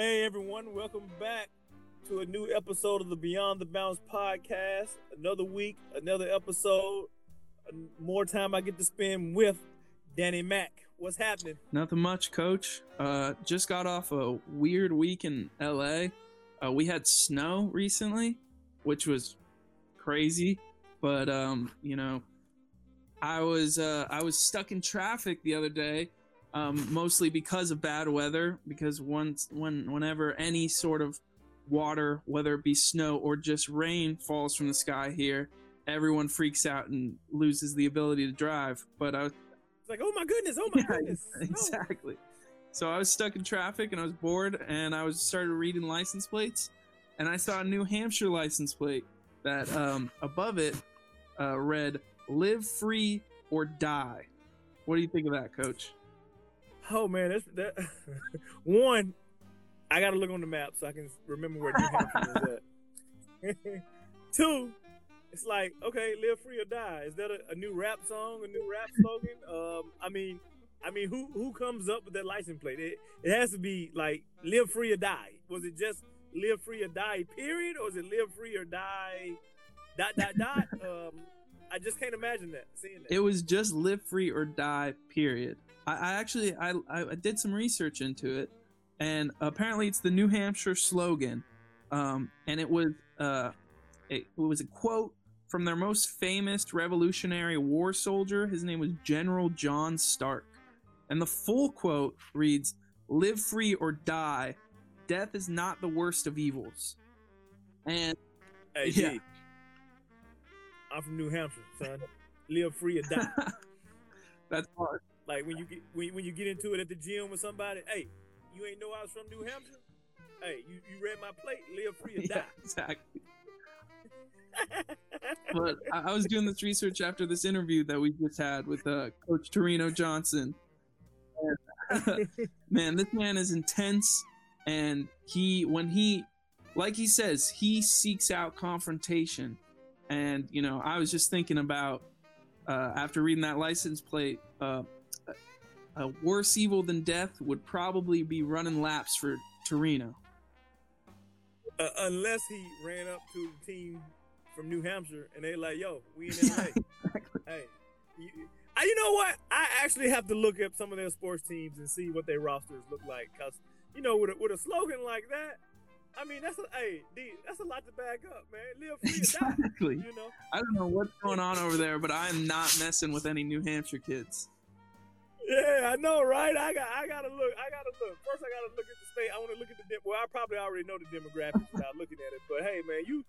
Hey everyone, welcome back to a new episode of the Beyond the Bounce podcast. Another week, another episode, more time I get to spend with Danny Mack. What's happening? Nothing much, coach. Uh, just got off a weird week in LA. Uh, we had snow recently, which was crazy, but um, you know, I was uh, I was stuck in traffic the other day um, mostly because of bad weather. Because once, when, whenever any sort of water, whether it be snow or just rain, falls from the sky here, everyone freaks out and loses the ability to drive. But I was like, oh my goodness, oh my yeah, goodness, exactly. So I was stuck in traffic and I was bored, and I was started reading license plates, and I saw a New Hampshire license plate that um, above it uh, read "Live free or die." What do you think of that, Coach? Oh man, that's that. one, I gotta look on the map so I can remember where New Hampshire is at. Two, it's like okay, live free or die. Is that a, a new rap song, a new rap slogan? Um, I mean, I mean, who who comes up with that license plate? It, it has to be like live free or die. Was it just live free or die? Period, or is it live free or die? Dot dot dot. Um, I just can't imagine that. Seeing that. It was just live free or die. Period. I, I actually I, I did some research into it, and apparently it's the New Hampshire slogan, um, and it was uh, it, it was a quote from their most famous Revolutionary War soldier. His name was General John Stark, and the full quote reads, "Live free or die. Death is not the worst of evils." And hey, yeah. I'm from New Hampshire, son. Live free or die. That's hard. Like when you get when, when you get into it at the gym with somebody, hey, you ain't know I was from New Hampshire. Hey, you, you read my plate, live free or die. exactly. but I, I was doing this research after this interview that we just had with uh, Coach Torino Johnson. man, this man is intense, and he when he, like he says, he seeks out confrontation. And you know, I was just thinking about uh, after reading that license plate. Uh, a worse evil than death would probably be running laps for Torino. Uh, unless he ran up to the team from New Hampshire and they like, "Yo, we in LA." exactly. Hey, you, I, you know what? I actually have to look up some of their sports teams and see what their rosters look like, cause you know, with a, with a slogan like that, I mean, that's a hey, D, that's a lot to back up, man. Live free exactly. Die, you know, I don't know what's going on over there, but I'm not messing with any New Hampshire kids. Yeah, I know, right? I got, I gotta look. I gotta look. First, I gotta look at the state. I want to look at the. Well, I probably already know the demographics without looking at it. But hey, man, you,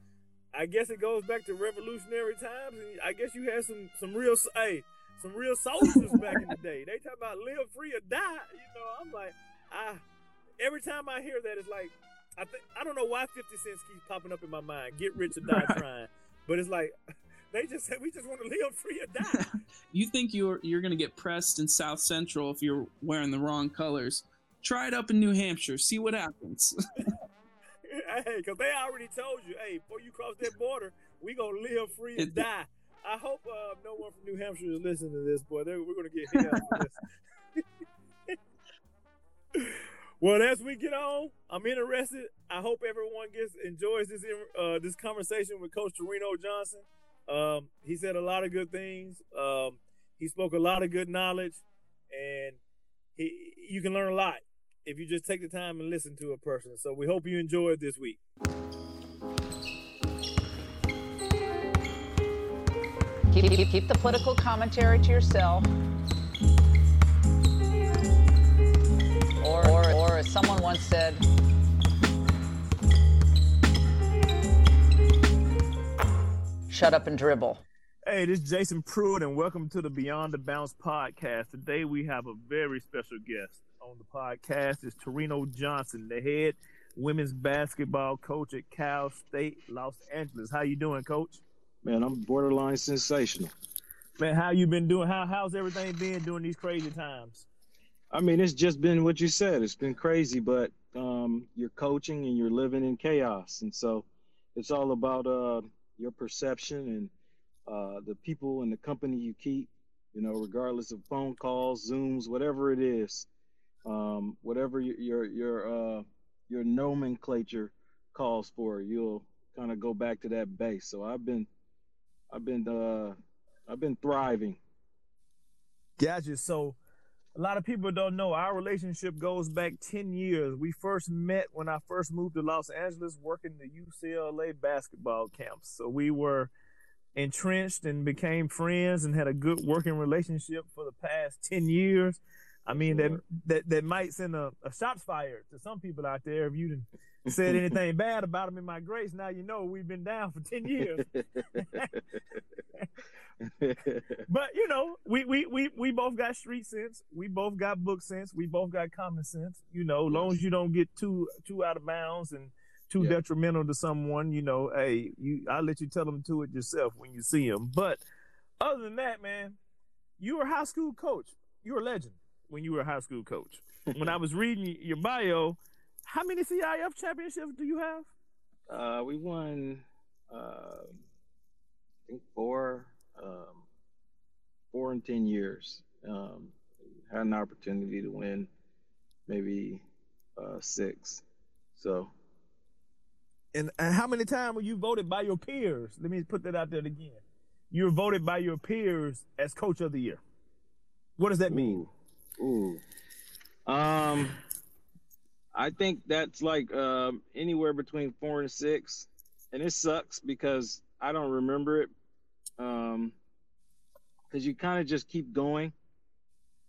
I guess it goes back to revolutionary times, and I guess you had some, some real, hey, some real soldiers back in the day. They talk about live free or die. You know, I'm like, I, every time I hear that, it's like, I think I don't know why Fifty Cents keeps popping up in my mind. Get rich or die trying, but it's like. They just said we just want to live free or die. you think you're you're gonna get pressed in South Central if you're wearing the wrong colors? Try it up in New Hampshire. See what happens. hey, because they already told you, hey, before you cross that border, we gonna live free or die. I hope uh, no one from New Hampshire is listening to this, boy. They're, we're gonna get hit for this. well, as we get on, I'm interested. I hope everyone gets enjoys this uh, this conversation with Coach Torino Johnson. Um, he said a lot of good things. Um, he spoke a lot of good knowledge, and he you can learn a lot if you just take the time and listen to a person. So we hope you enjoyed this week. Keep, keep, keep the political commentary to yourself. Or, or, or as someone once said, shut up and dribble. Hey, this is Jason Pruitt, and welcome to the Beyond the Bounce podcast. Today we have a very special guest on the podcast. Is Torino Johnson, the head women's basketball coach at Cal State Los Angeles. How you doing, Coach? Man, I'm borderline sensational. Man, how you been doing? How how's everything been during these crazy times? I mean, it's just been what you said. It's been crazy, but um, you're coaching and you're living in chaos, and so it's all about uh, your perception and uh, the people and the company you keep, you know, regardless of phone calls, Zooms, whatever it is, um, whatever your your your, uh, your nomenclature calls for, you'll kind of go back to that base. So I've been, I've been, uh, I've been thriving. Gotcha. So a lot of people don't know our relationship goes back 10 years. We first met when I first moved to Los Angeles working the UCLA basketball camps. So we were entrenched and became friends and had a good working relationship for the past 10 years. I mean, that, that that might send a, a shots fired to some people out there if you didn't said anything bad about him in my grace. Now you know we've been down for 10 years. but you know, we, we we we both got street sense. We both got book sense. We both got common sense. You know, as long as you don't get too too out of bounds and too detrimental to someone, you know, hey, you I'll let you tell them to it yourself when you see them. But other than that, man, you were a high school coach. You were a legend when you were a high school coach. when I was reading your bio, how many CIF championships do you have? Uh, we won, uh, I think four, um, four in ten years. Um, had an opportunity to win maybe uh, six. So And, and how many times were you voted by your peers? Let me put that out there again. You were voted by your peers as coach of the year. What does that mean? Ooh. Ooh. Um, I think that's like um, anywhere between four and six, and it sucks because I don't remember it. Um, because you kind of just keep going.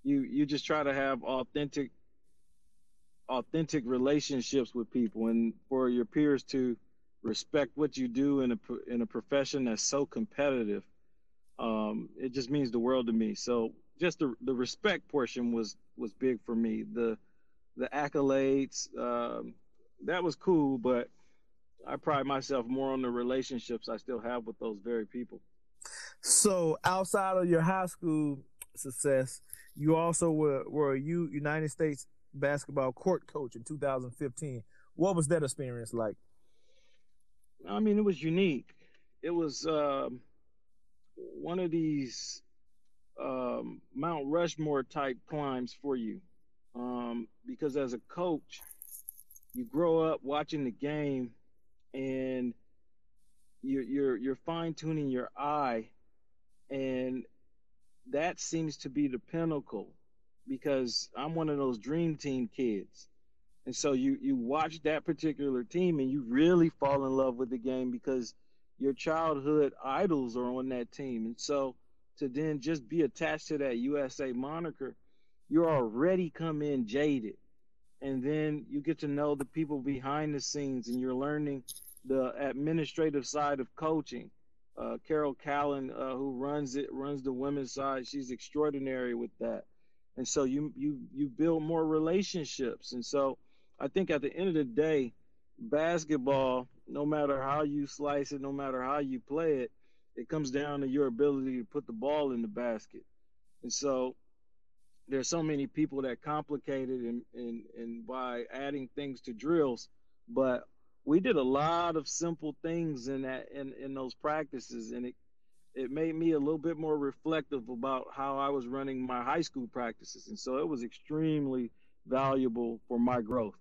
You you just try to have authentic, authentic relationships with people, and for your peers to respect what you do in a in a profession that's so competitive. Um, it just means the world to me. So just the the respect portion was was big for me. The the accolades um, that was cool, but I pride myself more on the relationships I still have with those very people. So outside of your high school success, you also were were a U United States basketball court coach in 2015. What was that experience like? I mean, it was unique. It was um, one of these um, Mount Rushmore type climbs for you, um, because as a coach, you grow up watching the game, and you're you're, you're fine tuning your eye, and that seems to be the pinnacle, because I'm one of those dream team kids. And so you you watch that particular team and you really fall in love with the game because your childhood idols are on that team. And so to then just be attached to that USA moniker, you're already come in jaded. And then you get to know the people behind the scenes and you're learning the administrative side of coaching. Uh, Carol Callan, uh, who runs it, runs the women's side. She's extraordinary with that. And so you you you build more relationships. And so I think at the end of the day, basketball, no matter how you slice it, no matter how you play it, it comes down to your ability to put the ball in the basket. And so there's so many people that complicate it and, and, and by adding things to drills, but we did a lot of simple things in that in, in those practices and it it made me a little bit more reflective about how I was running my high school practices. And so it was extremely valuable for my growth.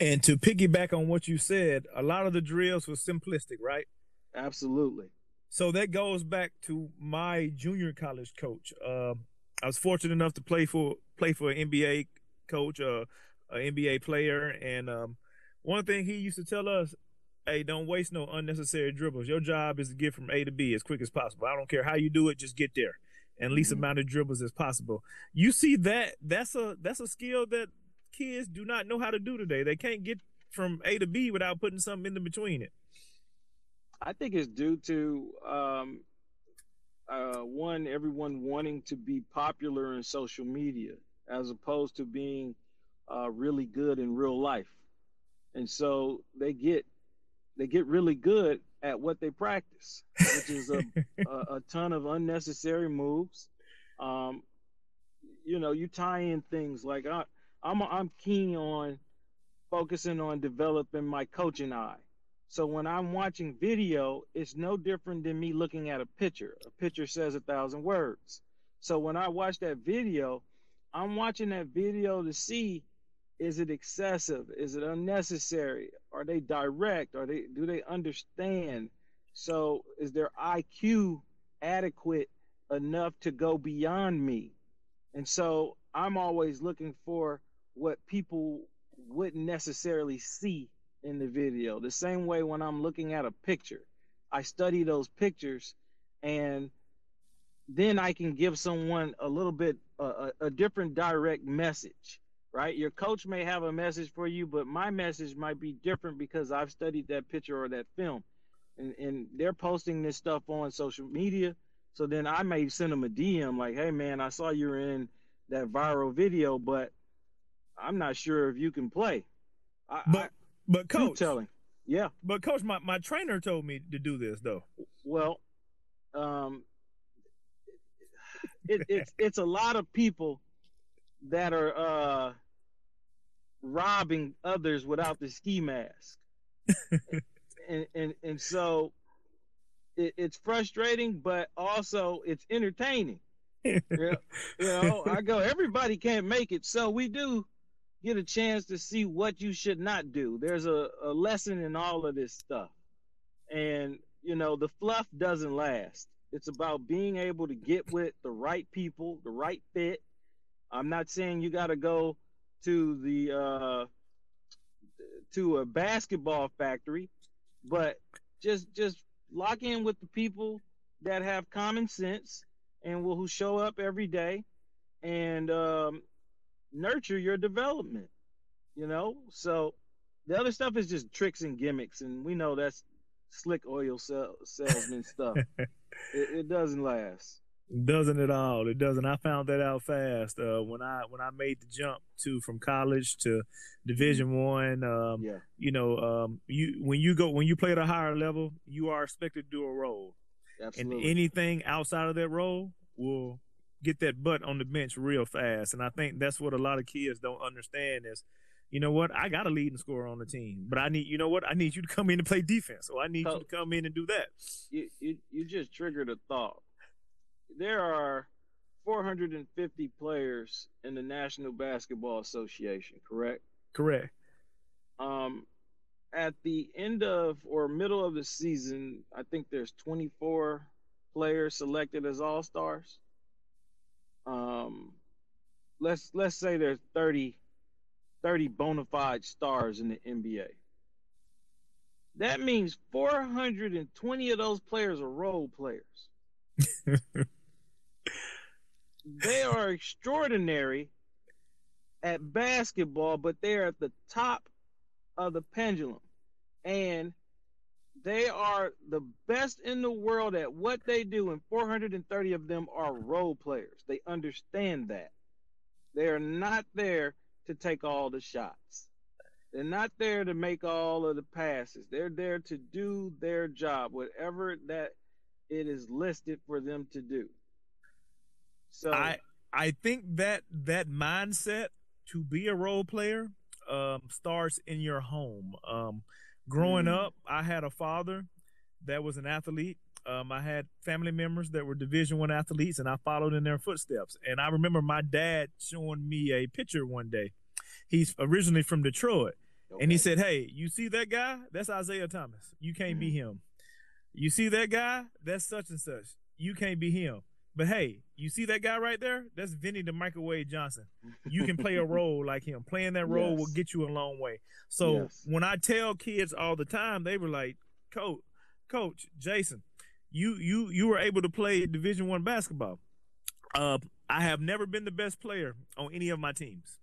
And to piggyback on what you said, a lot of the drills were simplistic, right? Absolutely. So that goes back to my junior college coach. Um, I was fortunate enough to play for play for an NBA coach, uh, an NBA player, and um, one thing he used to tell us, "Hey, don't waste no unnecessary dribbles. Your job is to get from A to B as quick as possible. I don't care how you do it, just get there, and least Mhm. amount of dribbles as possible." You see that? That's a that's a skill that kids do not know how to do today. They can't get from A to B without putting something in between it. I think it's due to um, uh, one, everyone wanting to be popular in social media as opposed to being uh, really good in real life, and so they get they get really good at what they practice, which is a, a, a ton of unnecessary moves. Um, you know, you tie in things like I, I'm I'm keen on focusing on developing my coaching eye. So when I'm watching video, it's no different than me looking at a picture. A picture says a thousand words. So when I watch that video, I'm watching that video to see is it excessive? Is it unnecessary? Are they direct? Are they do they understand? So is their IQ adequate enough to go beyond me? And so I'm always looking for what people wouldn't necessarily see in the video. The same way when I'm looking at a picture, I study those pictures and then I can give someone a little bit uh, a, a different direct message, right? Your coach may have a message for you, but my message might be different because I've studied that picture or that film. And, and they're posting this stuff on social media. So then I may send them a DM like, hey, man, I saw you were in that viral video, but I'm not sure if you can play. I, But But you coach, telling. Yeah. but coach, my, my trainer told me to do this though. Well, um, it, it's it's a lot of people that are uh, robbing others without the ski mask, and and and so it, it's frustrating, but also it's entertaining. you know, you know, I go, everybody can't make it, so we do get a chance to see what you should not do. There's a, a lesson in all of this stuff. And, you know, the fluff doesn't last. It's about being able to get with the right people, the right fit. I'm not saying you got to go to the uh to a basketball factory, but just just lock in with the people that have common sense and will who show up every day and um, nurture your development. You know, so the other stuff is just tricks and gimmicks, and we know that's slick oil sal- salesman stuff. It, it doesn't last. Doesn't at all. It doesn't. I found that out fast uh, when I when I made the jump to from college to Division One. Um, Yeah, You know, um, you when you go when you play at a higher level, you are expected to do a role, absolutely. and anything outside of that role will get that butt on the bench real fast. And I think that's what a lot of kids don't understand is. You know what? I got a leading scorer on the team, but I need you know what? I need you to come in and play defense, or I need you to come in and do that. you, you you just triggered a thought. There are 450 players in the National Basketball Association, correct? Correct. Um, at the end of or middle of the season, I think there's 24 players selected as All Stars. Um, let's let's say there's 30 30 bona fide stars in the NBA. That means 420 of those players are role players. they are extraordinary at basketball, but they're at the top of the pendulum. And they are the best in the world at what they do, and 430 of them are role players. They understand that. They are not there to take all the shots. They're not there to make all of the passes. They're there to do their job, whatever that it is listed for them to do. So I I think that that mindset to be a role player um, starts in your home. Um, growing Mm. up, I had a father that was an athlete. Um, I had family members that were Division One athletes, and I followed in their footsteps. And I remember my dad showing me a picture one day. He's originally from Detroit, and he said, "Hey, you see that guy? That's Isiah Thomas. You can't be him. You see that guy? That's such and such. You can't be him. But hey, you see that guy right there? That's Vinnie the Microwave Johnson. You can play a role like him. Playing that role will get you a long way. So Yes. when I tell kids all the time, they were like, "Coach, Coach Jason, you you you were able to play Division One basketball. Uh, I have never been the best player on any of my teams."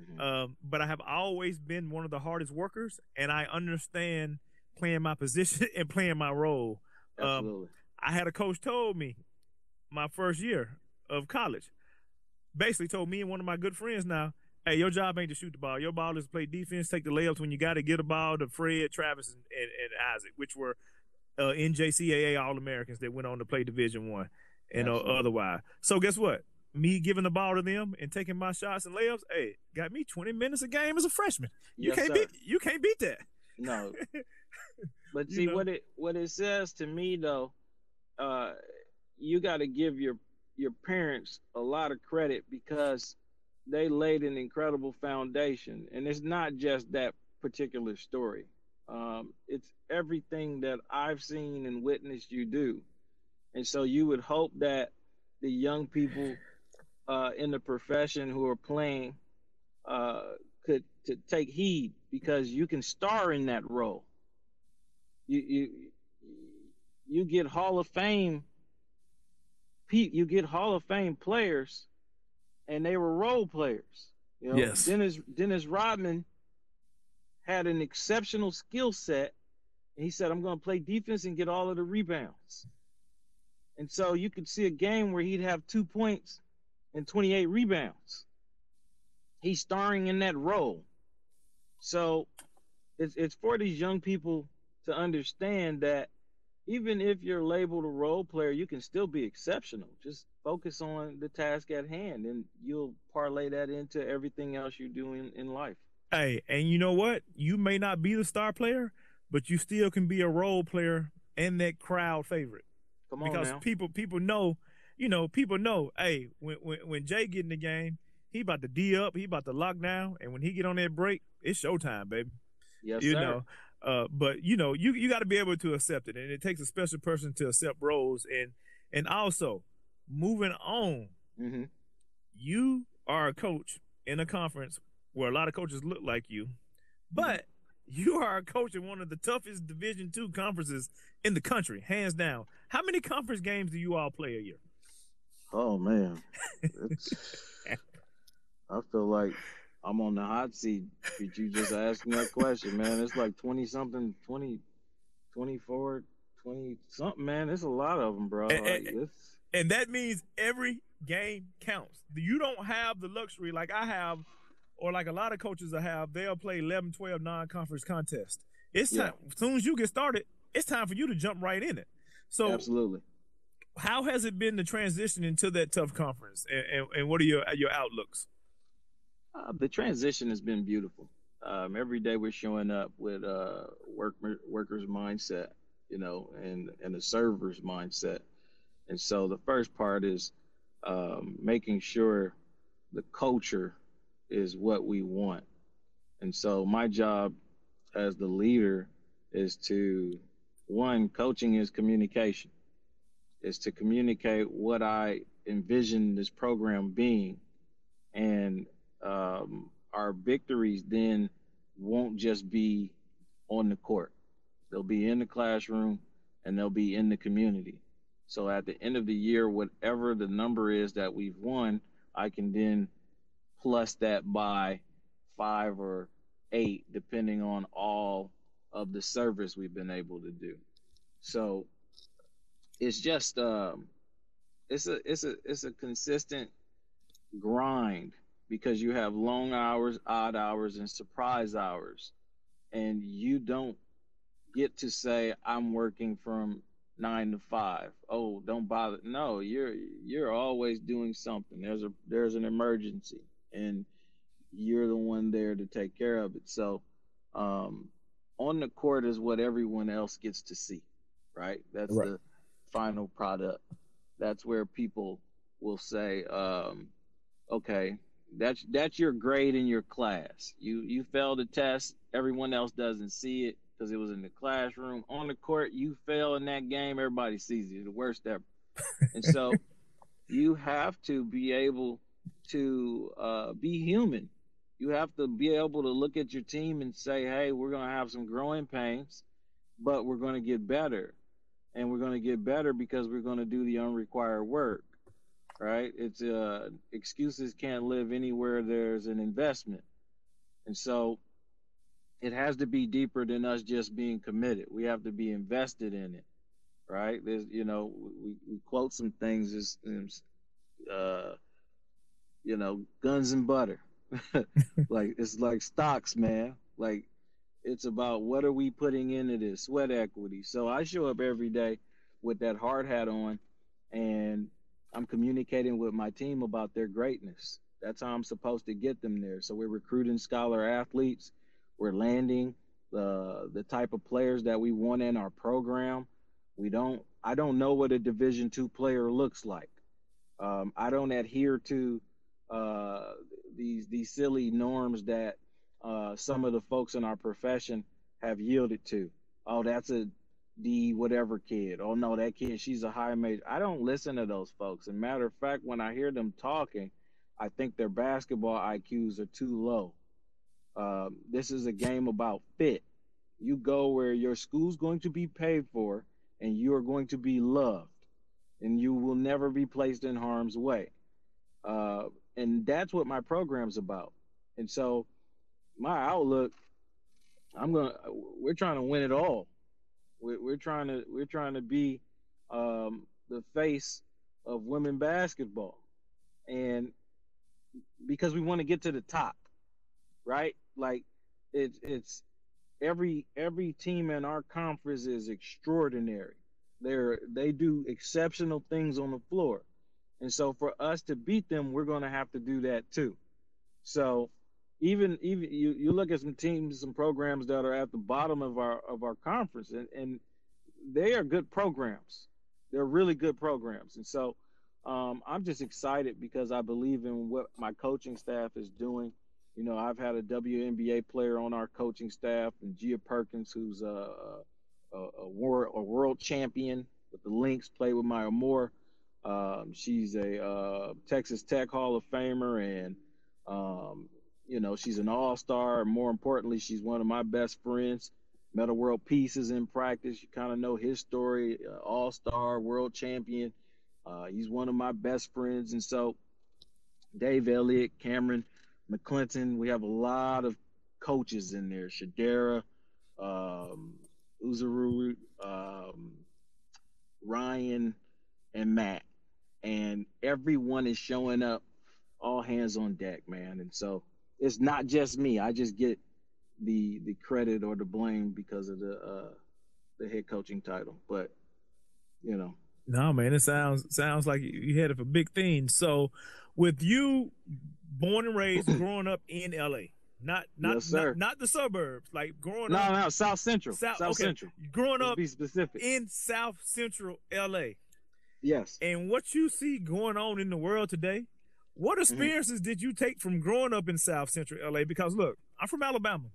Mhm. Um, but I have always been one of the hardest workers, and I understand playing my position and playing my role. Um, I had a coach told me my first year of college, basically told me and one of my good friends now, hey, your job ain't to shoot the ball. Your ball is to play defense, take the layups when you got to get a ball to Fred, Travis, and, and, and Isaac, which were uh, NJCAA All Americans that went on to play Division One and uh, otherwise. So guess what? Me giving the ball to them and taking my shots and layups, hey, got me 20 minutes a game as a freshman. You Yes, can't sir. beat you can't beat that. No. But You see know. what it what it says to me though, uh, you got to give your your parents a lot of credit because they laid an incredible foundation, and it's not just that particular story. Um, it's everything that I've seen and witnessed you do, and so you would hope that the young people uh, in the profession who are playing uh, could to take heed because you can star in that role. You you you get Hall of Fame. You get Hall of Fame players, and they were role players. You know, Yes. Dennis Dennis Rodman had an exceptional skill set, and he said, "I'm going to play defense and get all of the rebounds." And so you could see a game where he'd have two points and 28 rebounds. He's starring in that role. So it's it's for these young people to understand that even if you're labeled a role player, you can still be exceptional. Just focus on the task at hand and you'll parlay that into everything else you do in, in life. Hey, and you know what? You may not be the star player, but you still can be a role player and that crowd favorite. Come on because now. people people know, you know, people know. Hey, when when when Jay get in the game, he about to d up, he about to lock down, and when he get on that break, it's showtime, baby. yes, you sir. know, uh, but you know, you you got to be able to accept it, and it takes a special person to accept roles, and and also moving on. hmm You are a coach in a conference where a lot of coaches look like you, but you are a coach in one of the toughest Division two conferences in the country, hands down. How many conference games do you all play a year? Oh man, I feel like I'm on the hot seat. Did you just ask me that question, man? It's like 20 something, 20, 24, 20 something, man. It's a lot of them, bro. Eh, Like, it's, And that means every game counts. You don't have the luxury like I have, or like a lot of coaches have. They'll play 11, 12 non conference contests. It's Yeah. time, as soon as you get started, it's time for you to jump right in it. So, absolutely. how has it been the transition into that tough conference? And, and, and what are your, your outlooks? Uh, the transition has been beautiful. Um, every day we're showing up with uh, work workers mindset, you know, and and a server's mindset. And so the first part is um, making sure the culture is what we want. And so my job as the leader is to one coaching is communication is to communicate what I envision this program being and um, our victories then won't just be on the court. They'll be in the classroom and they'll be in the community. So at the end of the year, whatever the number is that we've won, I can then plus that by five or eight, depending on all of the service we've been able to do. So it's just um, it's a it's a it's a consistent grind because you have long hours, odd hours, and surprise hours, and you don't get to say I'm working from nine to five. Oh, don't bother. No, you're you're always doing something. There's a there's an emergency, and you're the one there to take care of it. So, um, on the court is what everyone else gets to see, right? That's Right. the final product. That's where people will say, um, okay, that's that's your grade in your class. You you failed the test. Everyone else doesn't see it because it was in the classroom. On the court, you fail in that game. Everybody sees you. The worst ever. and so you have to be able to uh, be human. You have to be able to look at your team and say, "Hey, we're going to have some growing pains, but we're going to get better, and we're going to get better because we're going to do the unrequired work." Right? It's uh, excuses can't live anywhere there's an investment, and so it has to be deeper than us just being committed. We have to be invested in it, right? There's, you know, we, we quote some things as, as, uh, you know, guns and butter. like it's like stocks, man. Like it's about what are we putting into this sweat equity. So I show up every day with that hard hat on, and I'm communicating with my team about their greatness. That's how I'm supposed to get them there. So we're recruiting scholar athletes. We're landing the the type of players that we want in our program. We don't. I don't know what a Division two player looks like. Um, I don't adhere to uh, these these silly norms that uh, some of the folks in our profession have yielded to. Oh, that's a D whatever kid. Oh no, that kid, she's a high major. I don't listen to those folks. And matter of fact, when I hear them talking, I think their basketball IQs are too low. Um, this is a game about fit. You go where your school's going to be paid for and you are going to be loved and you will never be placed in harm's way. Uh, and that's what my program's about. And so my outlook, I'm going to, we're trying to win it all. We're, we're trying to, we're trying to be um, the face of women basketball. And because we want to get to the top, right? Like it's, it's, every every team in our conference is extraordinary. They're they do exceptional things on the floor. And so for us to beat them, we're going to have to do that too. So even even you, you look at some teams, some programs that are at the bottom of our of our conference, and, and they are good programs. They're really good programs. And so um, I'm just excited because I believe in what my coaching staff is doing. You know, I've had a WNBA player on our coaching staff, and Jia Perkins, who's a, a, a, world, a world champion with the Lynx, played with Maya Moore. Um, she's a uh, Texas Tech Hall of Famer, and um, you know she's an All Star. More importantly, she's one of my best friends. Metta World Peace in practice. You kind of know his story. Uh, All Star, World Champion. Uh, he's one of my best friends, and so Dave Elliott, Cameron McClinton. We have a lot of coaches in there. Shadera, um, Uzuru, um, Ryan, and Matt. And everyone is showing up, all hands on deck, man. And so it's not just me. I just get the the credit or the blame because of the uh, the head coaching title. But you know. No, man, it sounds sounds like you headed for big things. So, with you born and raised, growing up in LA. Not not, yes, not not the suburbs, like growing no, up. No, no, South Central. South, South okay. Central. Growing Let's up be specific. in South Central LA. Yes. And what you see going on in the world today, what Mm-hmm. experiences mm-hmm. did you take from growing up in South Central LA? Because look, I'm from Alabama.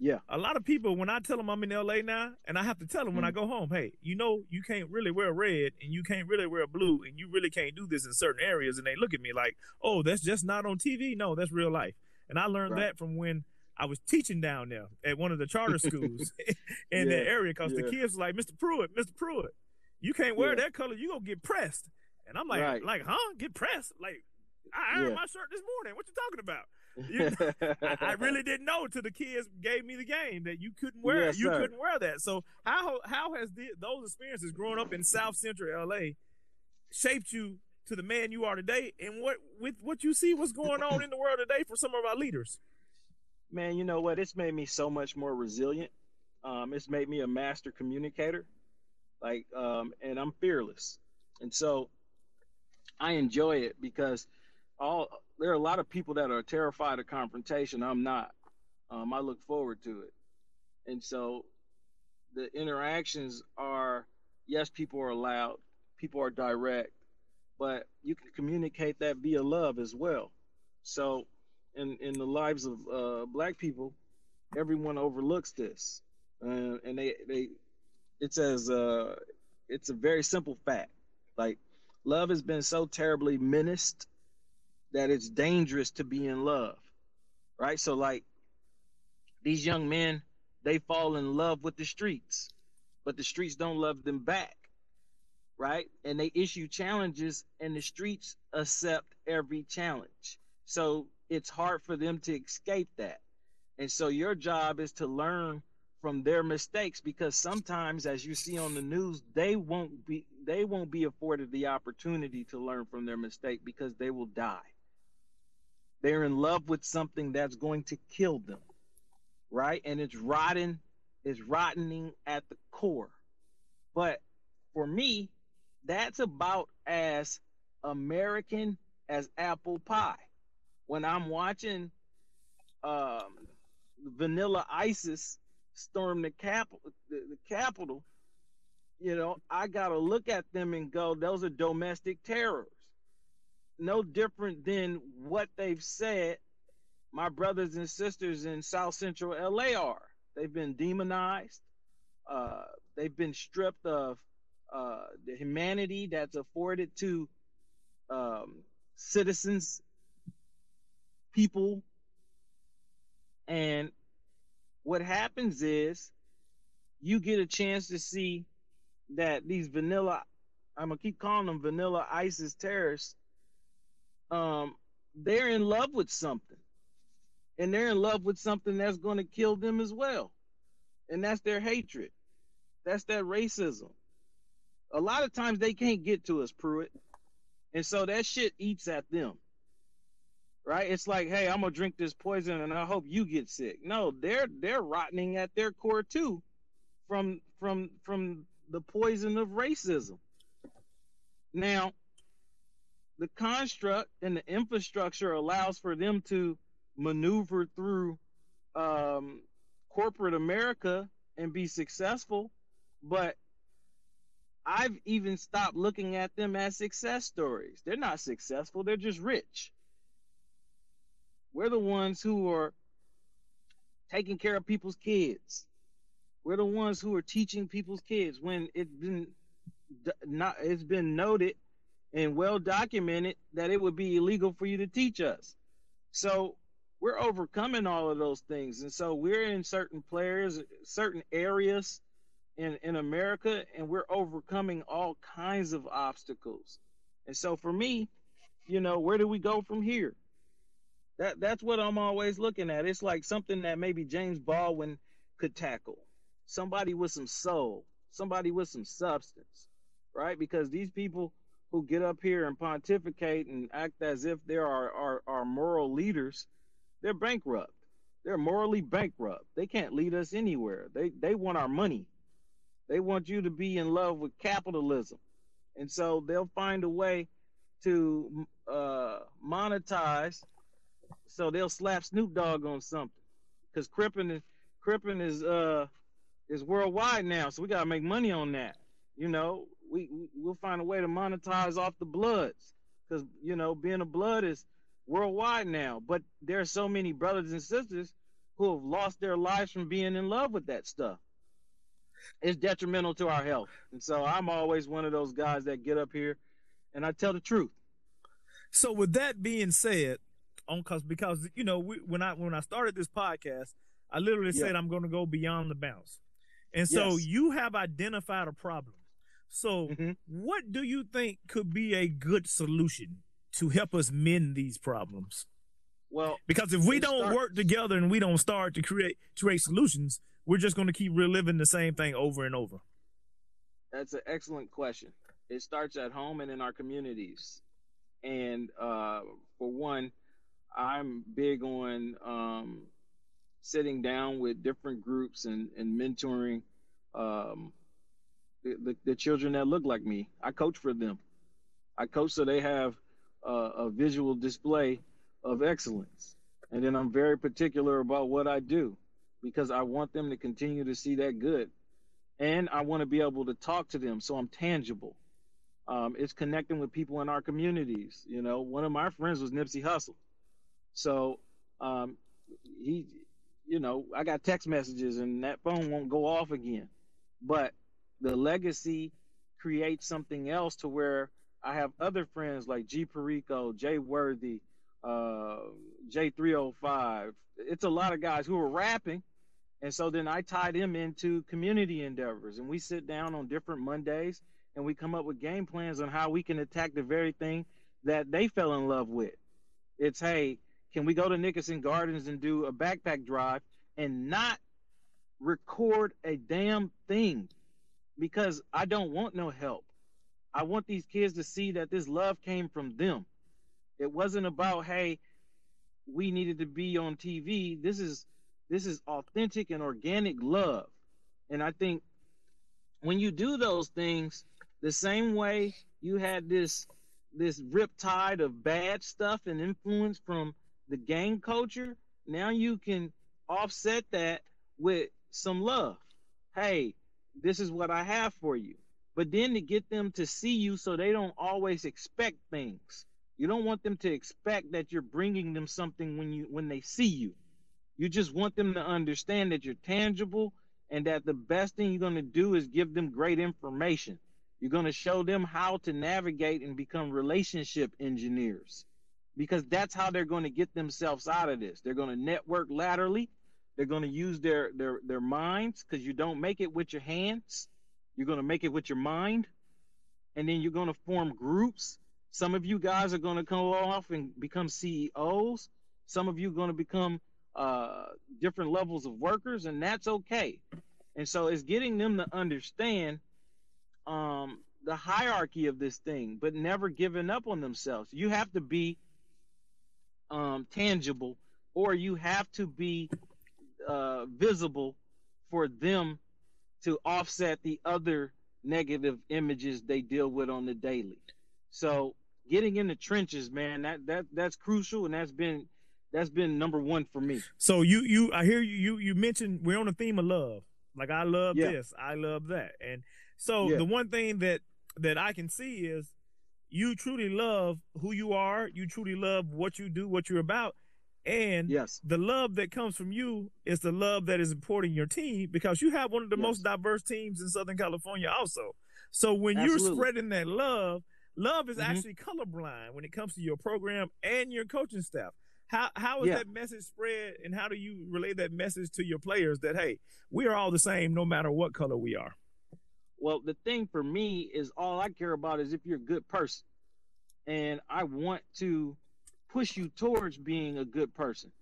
Yeah. A lot of people, when I tell them I'm in LA now, and I have to tell them when I go home, hey, you know, you can't really wear red and you can't really wear blue and you really can't do this in certain areas. And they look at me like, oh, that's just not on TV. No, that's real life. And I learned Right. that from when I was teaching down there at one of the charter schools in Yeah, that area because the kids was like, Mr. Pruitt, Mr. Pruitt, you can't wear Yeah. that color. You're gonna get pressed. And I'm like, Right. like, huh? Get pressed? Like, I ironed Yeah. my shirt this morning. What you talking about? You- I, I really didn't know till the kids gave me the game that you couldn't wear Yes, you sir. couldn't wear that. So how how has the, those experiences growing up in South Central LA shaped you to the man you are today? And what with what you see what's going on in the world today for some of our leaders? Man, you know what? It's made me so much more resilient. Um, it's made me a master communicator. Like, um, and I'm fearless. And so I enjoy it because all there are a lot of people that are terrified of confrontation. I'm not. Um, I look forward to it. And so the interactions are yes, people are loud, people are direct, but you can communicate that via love as well. So in in the lives of uh, black people, everyone overlooks this, uh, and they they it's as uh, it's a very simple fact. Like love has been so terribly menaced that it's dangerous to be in love, right? So like these young men, they fall in love with the streets, but the streets don't love them back, right? And they issue challenges, and the streets accept every challenge. So it's hard for them to escape that. And so your job is to learn from their mistakes because sometimes as you see on the news they won't be they won't be afforded the opportunity to learn from their mistake because they will die. They're in love with something that's going to kill them. Right? And it's rotting it's rottening at the core. But for me, that's about as American as apple pie when I'm watching um, Vanilla ISIS storm the capital, the, the Capitol, you know, I gotta look at them and go, those are domestic terrors. No different than what they've said my brothers and sisters in South Central LA are. They've been demonized. Uh, they've been stripped of uh, the humanity that's afforded to um, citizens, people. And what happens is you get a chance to see that these vanilla, I'm going to keep calling them vanilla ISIS terrorists, um, they're in love with something. And they're in love with something that's going to kill them as well. And that's their hatred. That's that racism. A lot of times they can't get to us, Pruitt. And so that shit eats at them. Right? It's like, hey, I'm gonna drink this poison and I hope you get sick. No, they're they're rotting at their core too from from from the poison of racism. Now, the construct and the infrastructure allows for them to maneuver through um, corporate America and be successful, but I've even stopped looking at them as success stories. They're not successful, they're just rich. We're the ones who are taking care of people's kids. We're the ones who are teaching people's kids when it's been not it's been noted and well documented that it would be illegal for you to teach us. So we're overcoming all of those things. And so we're in certain players, certain areas in, in America, and we're overcoming all kinds of obstacles. And so for me, you know, where do we go from here? That that's what I'm always looking at. It's like something that maybe James Baldwin could tackle. Somebody with some soul, somebody with some substance, right? Because these people who get up here and pontificate and act as if they are are, are moral leaders, they're bankrupt. They're morally bankrupt. They can't lead us anywhere. They they want our money. They want you to be in love with capitalism. And so they'll find a way to uh, monetize. So they'll slap Snoop Dogg on something. Because Crippin is is uh is worldwide now, so we gotta make money on that. You know, we, we we'll find a way to monetize off the bloods. Because you know, being a blood is worldwide now. But there are so many brothers and sisters who have lost their lives from being in love with that stuff. It's detrimental to our health. And so I'm always one of those guys that get up here and I tell the truth. So with that being said, on cause because you know we, when I when I started this podcast, I literally Yeah. said I'm going to go beyond the bounce, and so Yes. you have identified a problem. So Mhm. what do you think could be a good solution to help us mend these problems? Well, Because if we don't starts- work together and we don't start to create create solutions, we're just going to keep reliving the same thing over and over. That's an excellent question. It starts at home and in our communities. And uh, for one, I'm big on um, sitting down with different groups and, and mentoring um, the, the, children that look like me. I coach for them. I coach so they have uh, a visual display of excellence. And then I'm very particular about what I do because I want them to continue to see that good and I want to be able to talk to them so I'm tangible. Um, it's connecting with people in our communities. You know, one of my friends was Nipsey Hussle. So um, he, you know, I got text messages and that phone won't go off again. But the legacy creates something else to where I have other friends like G Perico, Jay Worthy, uh, J305. It's a lot of guys who are rapping. And so then I tie them into community endeavors and we sit down on different Mondays and we come up with game plans on how we can attack the very thing that they fell in love with. It's, hey, can we go to Nickerson Gardens and do a backpack drive and not record a damn thing? Because I don't want no help. I want these kids to see that this love came from them. It wasn't about, hey, we needed to be on TV. This is this is authentic and organic love. And I think when you do those things, the same way you had this this riptide of bad stuff and influence from the gang culture, now you can offset that with some love. Hey, this is what I have for you. But then to get them to see you so they don't always expect things. You don't want them to expect that you're bringing them something when you when they see you. You just want them to understand that you're tangible and that the best thing you're going to do is give them great information. You're going to show them how to navigate and become relationship engineers because that's how they're going to get themselves out of this. They're going to network laterally. They're going to use their their their minds because you don't make it with your hands. You're going to make it with your mind. And then you're going to form groups. Some of you guys are going to come off and become CEOs. Some of you are going to become uh, different levels of workers, and that's okay. And so it's getting them to understand um, the hierarchy of this thing, but never giving up on themselves. You have to be um, tangible, or you have to be uh, visible for them to offset the other negative images they deal with on the daily. So getting in the trenches, man, that that that's crucial, and that's been that's been number one for me. So you you I hear you you you mentioned we're on the theme of love. Like I love Yeah. this, I love that, and so Yeah. the one thing that that I can see is you truly love who you are. You truly love what you do, what you're about, and Yes, the love that comes from you is the love that is supporting your team because you have one of the Yes. most diverse teams in Southern California also. So when Absolutely. you're spreading that love, love is Mhm. actually colorblind when it comes to your program and your coaching staff. How how is Yeah. that message spread and how do you relay that message to your players that hey, we are all the same no matter what color we are? Well, the thing for me is all I care about is if you're a good person. And I want to push you towards being a good person.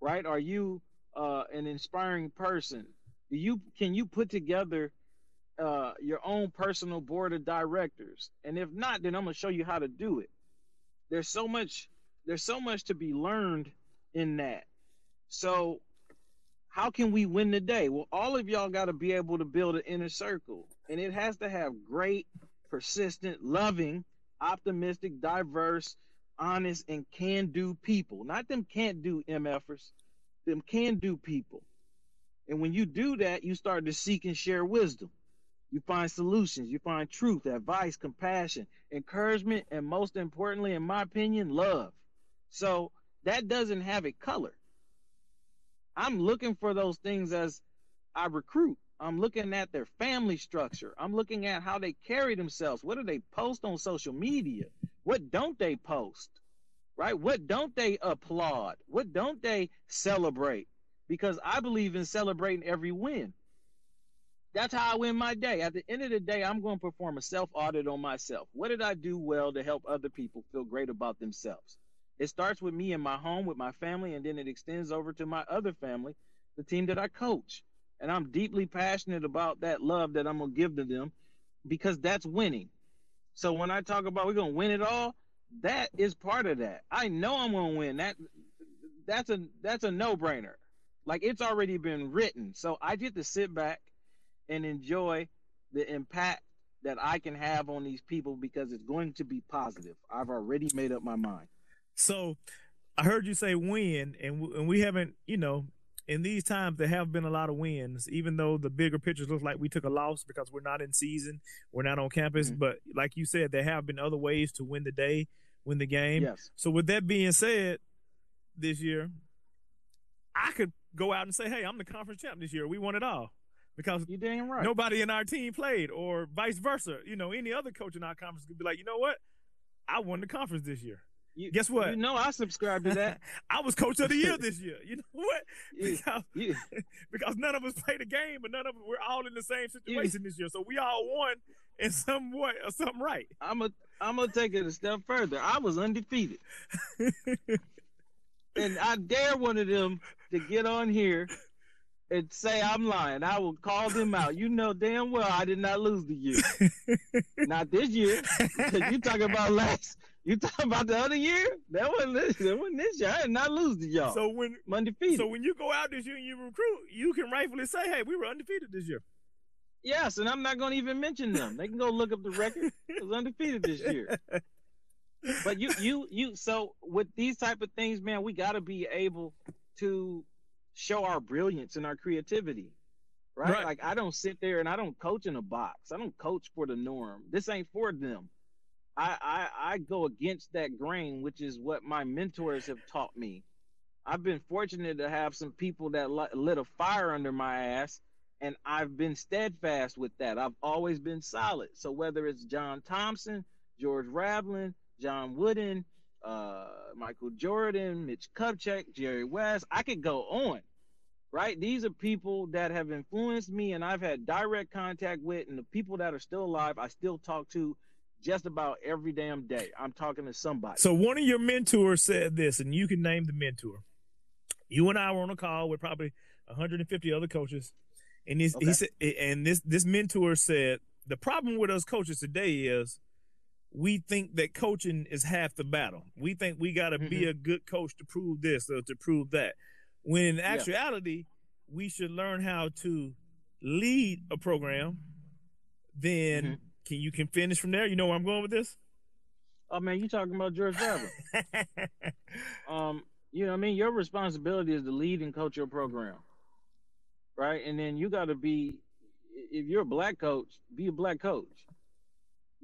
Right? Are you uh, an inspiring person? Do you can you put together uh, your own personal board of directors? And if not, then I'm gonna show you how to do it. There's so much there's so much to be learned in that. So how can we win the day? Well, all of y'all got to be able to build an inner circle, and it has to have great, persistent, loving, optimistic, diverse, honest, and can do people. Not them can't do MFers, them can do people. And when you do that, you start to seek and share wisdom. You find solutions, you find truth, advice, compassion, encouragement, and most importantly, in my opinion, love. So that doesn't have a color. I'm looking for those things as I recruit. I'm looking at their family structure. I'm looking at how they carry themselves. What do they post on social media? What don't they post? Right? What don't they applaud? What don't they celebrate? Because I believe in celebrating every win. That's how I win my day. At the end of the day, I'm going to perform a self audit on myself. What did I do well to help other people feel great about themselves? It starts with me in my home, with my family, and then it extends over to my other family, the team that I coach. And I'm deeply passionate about that love that I'm going to give to them because that's winning. So when I talk about we're to win it all, that is part of that. I know I'm to win. That that's a that's a no-brainer. Like it's already been written. So I get to sit back and enjoy the impact that I can have on these people because it's going to be positive. I've already made up my mind. So I heard you say win, and and we haven't, you know, in these times there have been a lot of wins, even though the bigger pictures look like we took a loss because we're not in season, we're not on campus. Mhm. But like you said, there have been other ways to win the day, win the game. Yes. So with that being said, this year, I could go out and say, "Hey, I'm the conference champ this year. We won it all," because You damn right. nobody in our team played, or vice versa. You know, any other coach in our conference could be like, "You know what? I won the conference this year. You- Guess what? You know I subscribe to that. I was coach of the year this year. You know what? Because, you- because none of us played a game, but none of us we're all in the same situation this year. So we all won in some way or something right. I'm a I'm gonna take it a step further. I was undefeated, and I dare one of them to get on here and say I'm lying. I will call them out. You know damn well I did not lose the year. not this year. You talking about last. You talking about the other year? That wasn't this. That wasn't this year. I did not lose to y'all. So when undefeated. so when you go out this year and you recruit, you can rightfully say, "Hey, we were undefeated this year." yes, and I'm not gonna even mention them. They can go look up the record. It was undefeated this year. but you you you so with these type of things man we got to be able to show our brilliance and our creativity right? Right. like i don't sit there and i don't coach in a box i don't coach for the norm this ain't for them I, I I go against that grain, which is what my mentors have taught me. I've been fortunate to have some people that lit a fire under my ass, and I've been steadfast with that. I've always been solid. So whether it's John Thompson, George Raveling, John Wooden, uh, Michael Jordan, Mitch Kupchak, Jerry West, I could go on. Right? These are people that have influenced me and I've had direct contact with, and the people that are still alive, I still talk to just about every damn day. I'm talking to somebody. So one of your mentors said this, and you can name the mentor. You and I were on a call with probably 150 other coaches, and this, okay. he said, and this this mentor said the problem with us coaches today is we think that coaching is half the battle. We think we got to mm-hmm. be a good coach to prove this or to prove that. When in actuality, yeah. we should learn how to lead a program. Then mm-hmm. Can you can finish from there? You know where I'm going with this? Oh man, you talking about George Raveling? um, you know, I mean, your responsibility is to lead and coach your program, right? And then you got to be, if you're a black coach, be a black coach.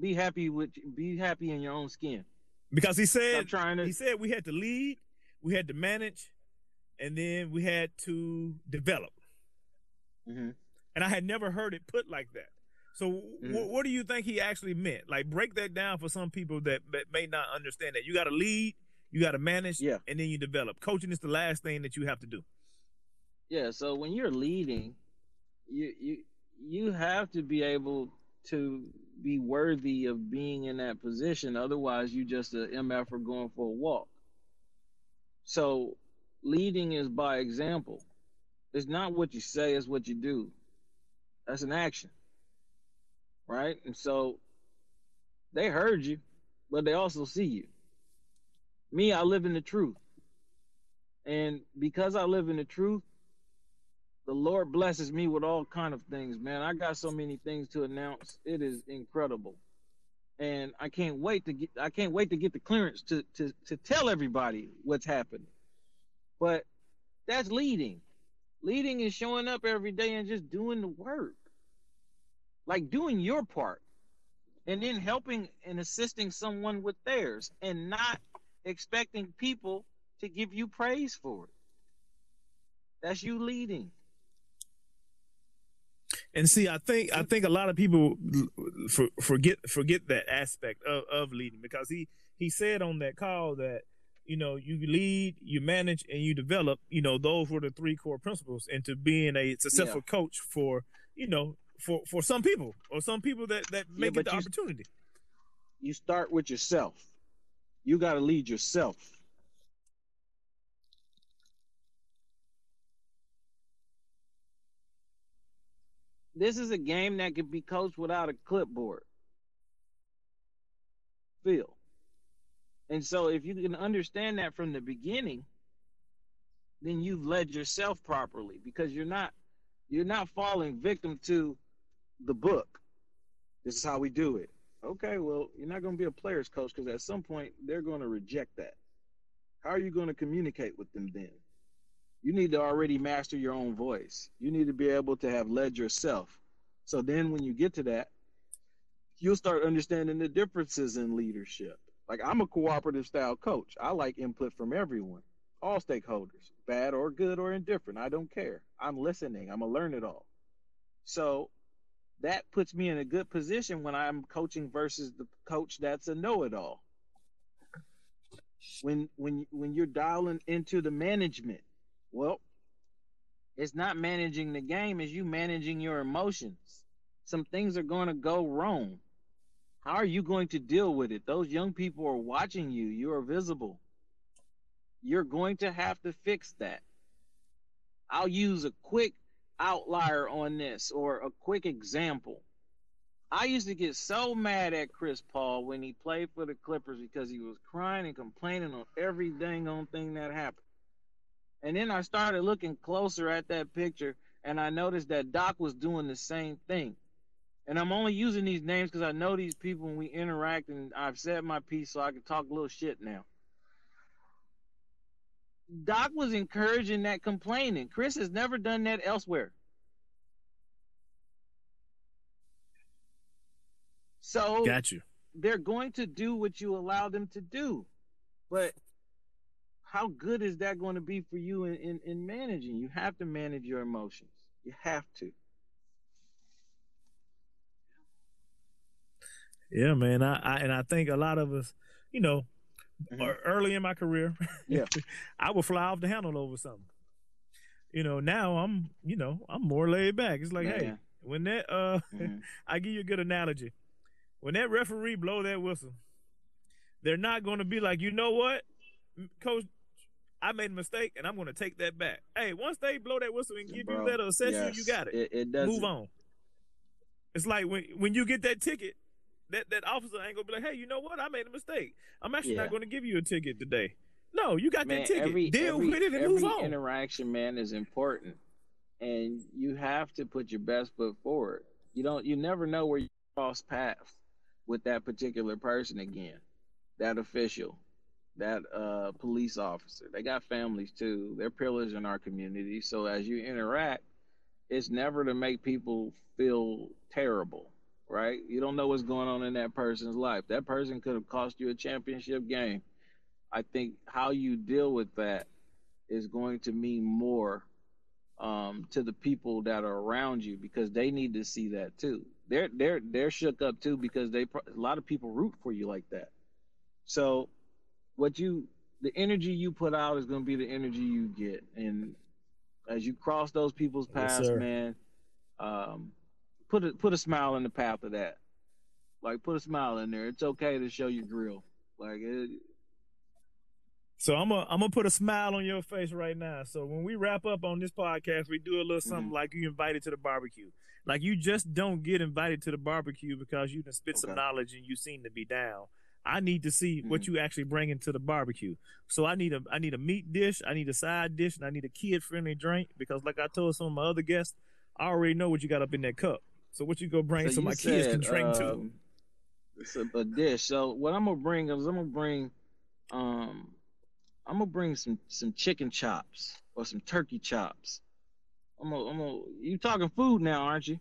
Be happy with, be happy in your own skin. Because he said, to, he said we had to lead, we had to manage, and then we had to develop. Mm-hmm. And I had never heard it put like that. So, mm-hmm. w- what do you think he actually meant? Like, break that down for some people that, that may not understand that. You got to lead, you got to manage, yeah. and then you develop. Coaching is the last thing that you have to do. Yeah. So when you're leading, you you you have to be able to be worthy of being in that position. Otherwise, you just a mf or going for a walk. So leading is by example. It's not what you say; it's what you do. That's an action, right? And so they heard you, but they also see you. Me, I live in the truth. And because I live in the truth, the Lord blesses me with all kind of things, man. I got so many things to announce. It is incredible. And I can't wait to get I can't wait to get the clearance to to to tell everybody what's happening. But that's leading. Leading is showing up every day and just doing the work. Like doing your part. And then helping and assisting someone with theirs and not expecting people to give you praise for it. That's you leading. And see, I think I think a lot of people for, forget forget that aspect of, of leading because he he said on that call that you know you lead, you manage, and you develop. You know those were the three core principles into being a successful yeah. coach for you know for for some people or some people that that make yeah, it the you, opportunity. You start with yourself. You got to lead yourself. This is a game that could be coached without a clipboard. Feel. And so if you can understand that from the beginning, then you've led yourself properly because you're not you're not falling victim to the book. This is how we do it. Okay, well, you're not going to be a player's coach because at some point they're going to reject that. How are you going to communicate with them then? You need to already master your own voice. You need to be able to have led yourself. So then when you get to that, you'll start understanding the differences in leadership. Like I'm a cooperative style coach. I like input from everyone, all stakeholders, bad or good or indifferent. I don't care. I'm listening. I'm a learn it all. So that puts me in a good position when I'm coaching versus the coach that's a know-it-all. When when when you're dialing into the management, well, it's not managing the game, it's you managing your emotions. Some things are going to go wrong. How are you going to deal with it? Those young people are watching you. You are visible. You're going to have to fix that. I'll use a quick outlier on this or a quick example. I used to get so mad at Chris Paul when he played for the Clippers because he was crying and complaining on every dang on thing that happened. And then I started looking closer at that picture and I noticed that Doc was doing the same thing. And I'm only using these names because I know these people when we interact and I've said my piece so I can talk a little shit now. Doc was encouraging that complaining. Chris has never done that elsewhere. So got you. they're going to do what you allow them to do. But how good is that going to be for you in, in, in managing? You have to manage your emotions. You have to. Yeah, man. I, I and I think a lot of us, you know, Mhm. early in my career, Yeah. I would fly off the handle over something. You know, now I'm, you know, I'm more laid back. It's like, hey, Man. when that uh Mhm. I give you a good analogy. When that referee blow that whistle, they're not going to be like, you know what, coach, I made a mistake and I'm going to take that back. Hey, once they blow that whistle and give Bro, you that or assess yes, you, you got it. It, it doesn't. Move on. It's like when when you get that ticket, that that officer ain't gonna be like, hey, you know what, I made a mistake. I'm actually Yeah. not to give you a ticket today. No, you got Man, that ticket. every, Deal every, with it and move on. interaction, man, is important, and you have to put your best foot forward. You don't. You never know where you cross paths with that particular person again, that official, that uh, police officer. They got families too. They're pillars in our community. So as you interact, it's never to make people feel terrible, right? You don't know what's going on in that person's life. That person could have cost you a championship game. I think how you deal with that is going to mean more um, to the people that are around you because they need to see that too. They're they're they're shook up too because they a lot of people root for you like that. So what you the energy you put out is going to be the energy you get, and as you cross those people's paths, sir. man, um, put a put a smile in the path of that. Like put a smile in there. It's okay to show your grill. Like it, So I'm gonna I'm gonna put a smile on your face right now. So when we wrap up on this podcast, we do a little something Mm-hmm. like you invited to the barbecue. Like you just don't get invited to the barbecue because you done spit some knowledge and you seem to be down. I need to see what Mhm. you actually bring into the barbecue. So I need a I need a meat dish, I need a side dish, and I need a kid friendly drink because like I told some of my other guests, I already know what you got up in that cup. So what you go bring so, you my kids can drink to. um, It's a, a dish. So what I'm gonna bring is I'm gonna bring, um, I'm gonna bring some some chicken chops or some turkey chops. I'm gonna, I'm gonna. You talking food now, aren't you?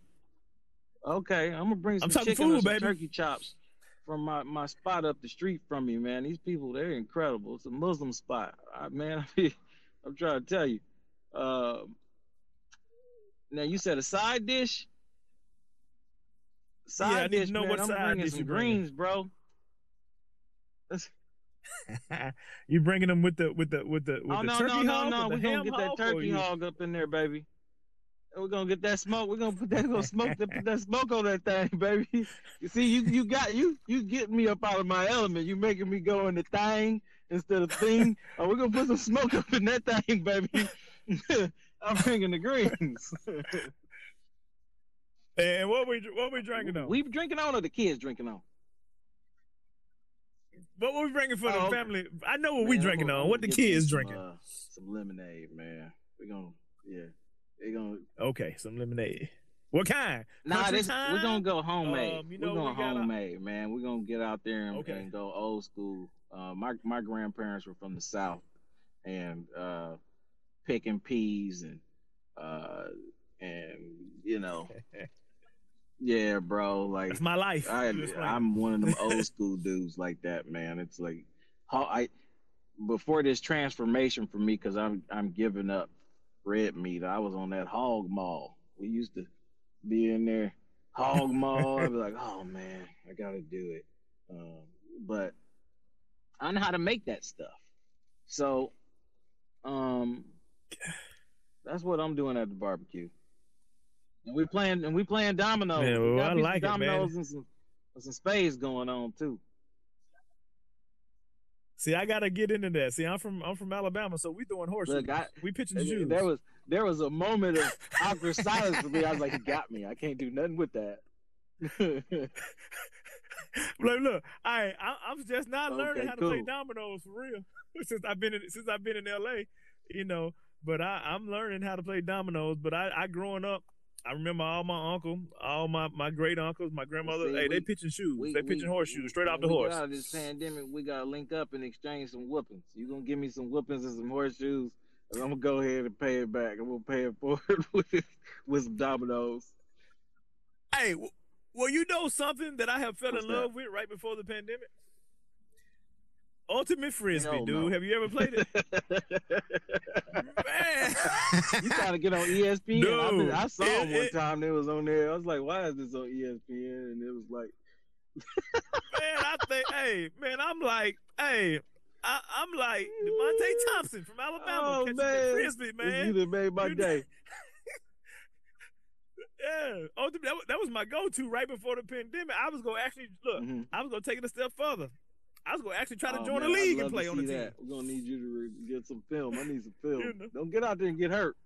Okay, I'm gonna bring some chicken or food, some baby. turkey chops from my my spot up the street from me, man. These people, they're incredible. It's a Muslim spot, I, man. I'm trying to tell you. Um, now you said a side dish. Side Yeah, I need to know man. what I'm side dish some you greens, bro. you bringing them with the with the with the with oh the no, turkey no, no, hog, no. We're gonna get that turkey hog up in there, baby. We're gonna get that smoke. We're gonna put that, gonna smoke that, put that smoke on that thing, baby. You see, you you got you you getting me up out of my element. You making me go in the thing instead of thing. Oh, we're gonna put some smoke up in that thing, baby. I'm bringing the greens. And what we what we drinking on? we drinking on or the kids drinking on? what we bringing for Oh, the okay. family? I know what we Man, I'm drinking on. What the gonna get them kids some, drinking? uh, some lemonade, man. We're gonna yeah. They gonna okay, some lemonade. What kind? Nah, this, we're gonna go homemade. Um, you know, we're going we homemade, man. We're gonna get out there and, Okay. and go old school. Uh, my my grandparents were from the south, and uh, picking peas and uh, and you know, yeah, bro. Like it's my life. I. I'm one of them old school dudes like that, man. It's like, how I before this transformation for me, because I'm I'm giving up red meat. I was on that hog mall. We used to be in there hog mall. I'd be like, oh man, I gotta do it. Um, but I know how to make that stuff. So, um, that's what I'm doing at the barbecue. And we playing and we playing dominoes. Man, We well, got I like it, man. and some and some spades going on too. See, I gotta get into that. See, I'm from I'm from Alabama, so we throwing horseshoes. Look, I- we pitching the shoes. There was there was a moment of awkward silence for me. I was like, he got me. I can't do nothing with that. look, look, I, I I'm just not learning Okay, how to play dominoes for real since I've been in since I've been in LA, you know. But I I'm learning how to play dominoes. But I I growing up, I remember all my uncle, all my my great uncles, my grandmother. See, hey, they we- pitching shoes. We- they we- pitching horseshoes straight off the we horse. Out of this pandemic, we gotta link up and exchange some whoopings. You gonna give me some whoopings and some horseshoes, and I'm gonna go ahead and pay it back. I'm gonna pay it forward with with some dominoes. Hey, Well, you know something that I have fell What's in that? love with right before the pandemic. Ultimate frisbee, Hell dude. no. Have you ever played it? Man, you trying to get on ESPN? I, No. been- I saw It- it one time. It was on there. I was like, "Why is this on ESPN?" And it was like, man, I think, hey, man, I'm like, hey, I, I'm like Devontae Thompson from Alabama "Oh catching man, frisbee, man. either made my day." Yeah, Ultimate, that, was, my go-to right before the pandemic. I was gonna actually look. Mhm. I was gonna take it a step further. I was gonna actually try to Oh, join man, a I'd league and play on the team. that. We're gonna need you to re- get some film. I need some film. You know. Don't get out there and get hurt.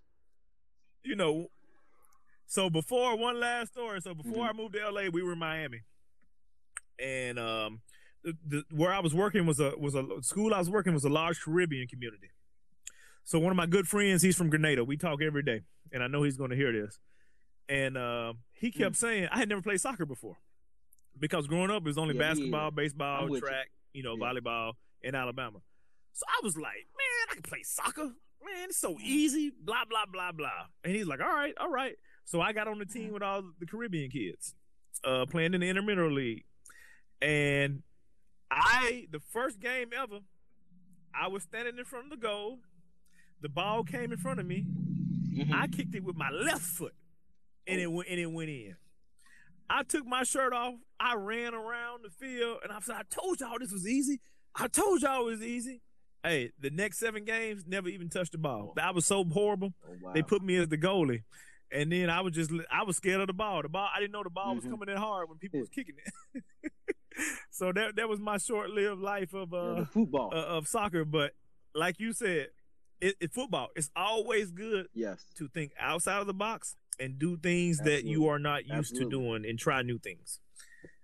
you know, so before one last story. So before Mhm. I moved to LA, we were in Miami, and um, the, the where I was working was a was a school I was working was a large Caribbean community. So one of my good friends, he's from Grenada. We talk every day, and I know he's going to hear this. And um, he kept saying I had never played soccer before because growing up it was only Yeah, basketball, either. baseball, I'm with you. track, you know, Yeah. volleyball in Alabama. So I was like, man, I can play soccer. Man, it's so easy. Blah blah blah blah. And he's like, all right, all right. So I got on the team with all the Caribbean kids, uh, playing in the Intermittent League, and I the first game ever, I was standing in front of the goal. The ball came in front of me. Mhm. I kicked it with my left foot, and it went and it went in. I took my shirt off. I ran around the field, and I said, "I told y'all this was easy. I told y'all it was easy." Hey, the next seven games, never even touched the ball. I was so horrible. Oh, wow. They put me as the goalie, and then I was just I was scared of the ball. The ball I didn't know the ball was Mhm. coming in hard when people was kicking it. so that that was my short-lived life of uh, football. uh of soccer. But like you said, it, it football. It's always good yes. to think outside of the box and do things that you are not used Absolutely. to doing and try new things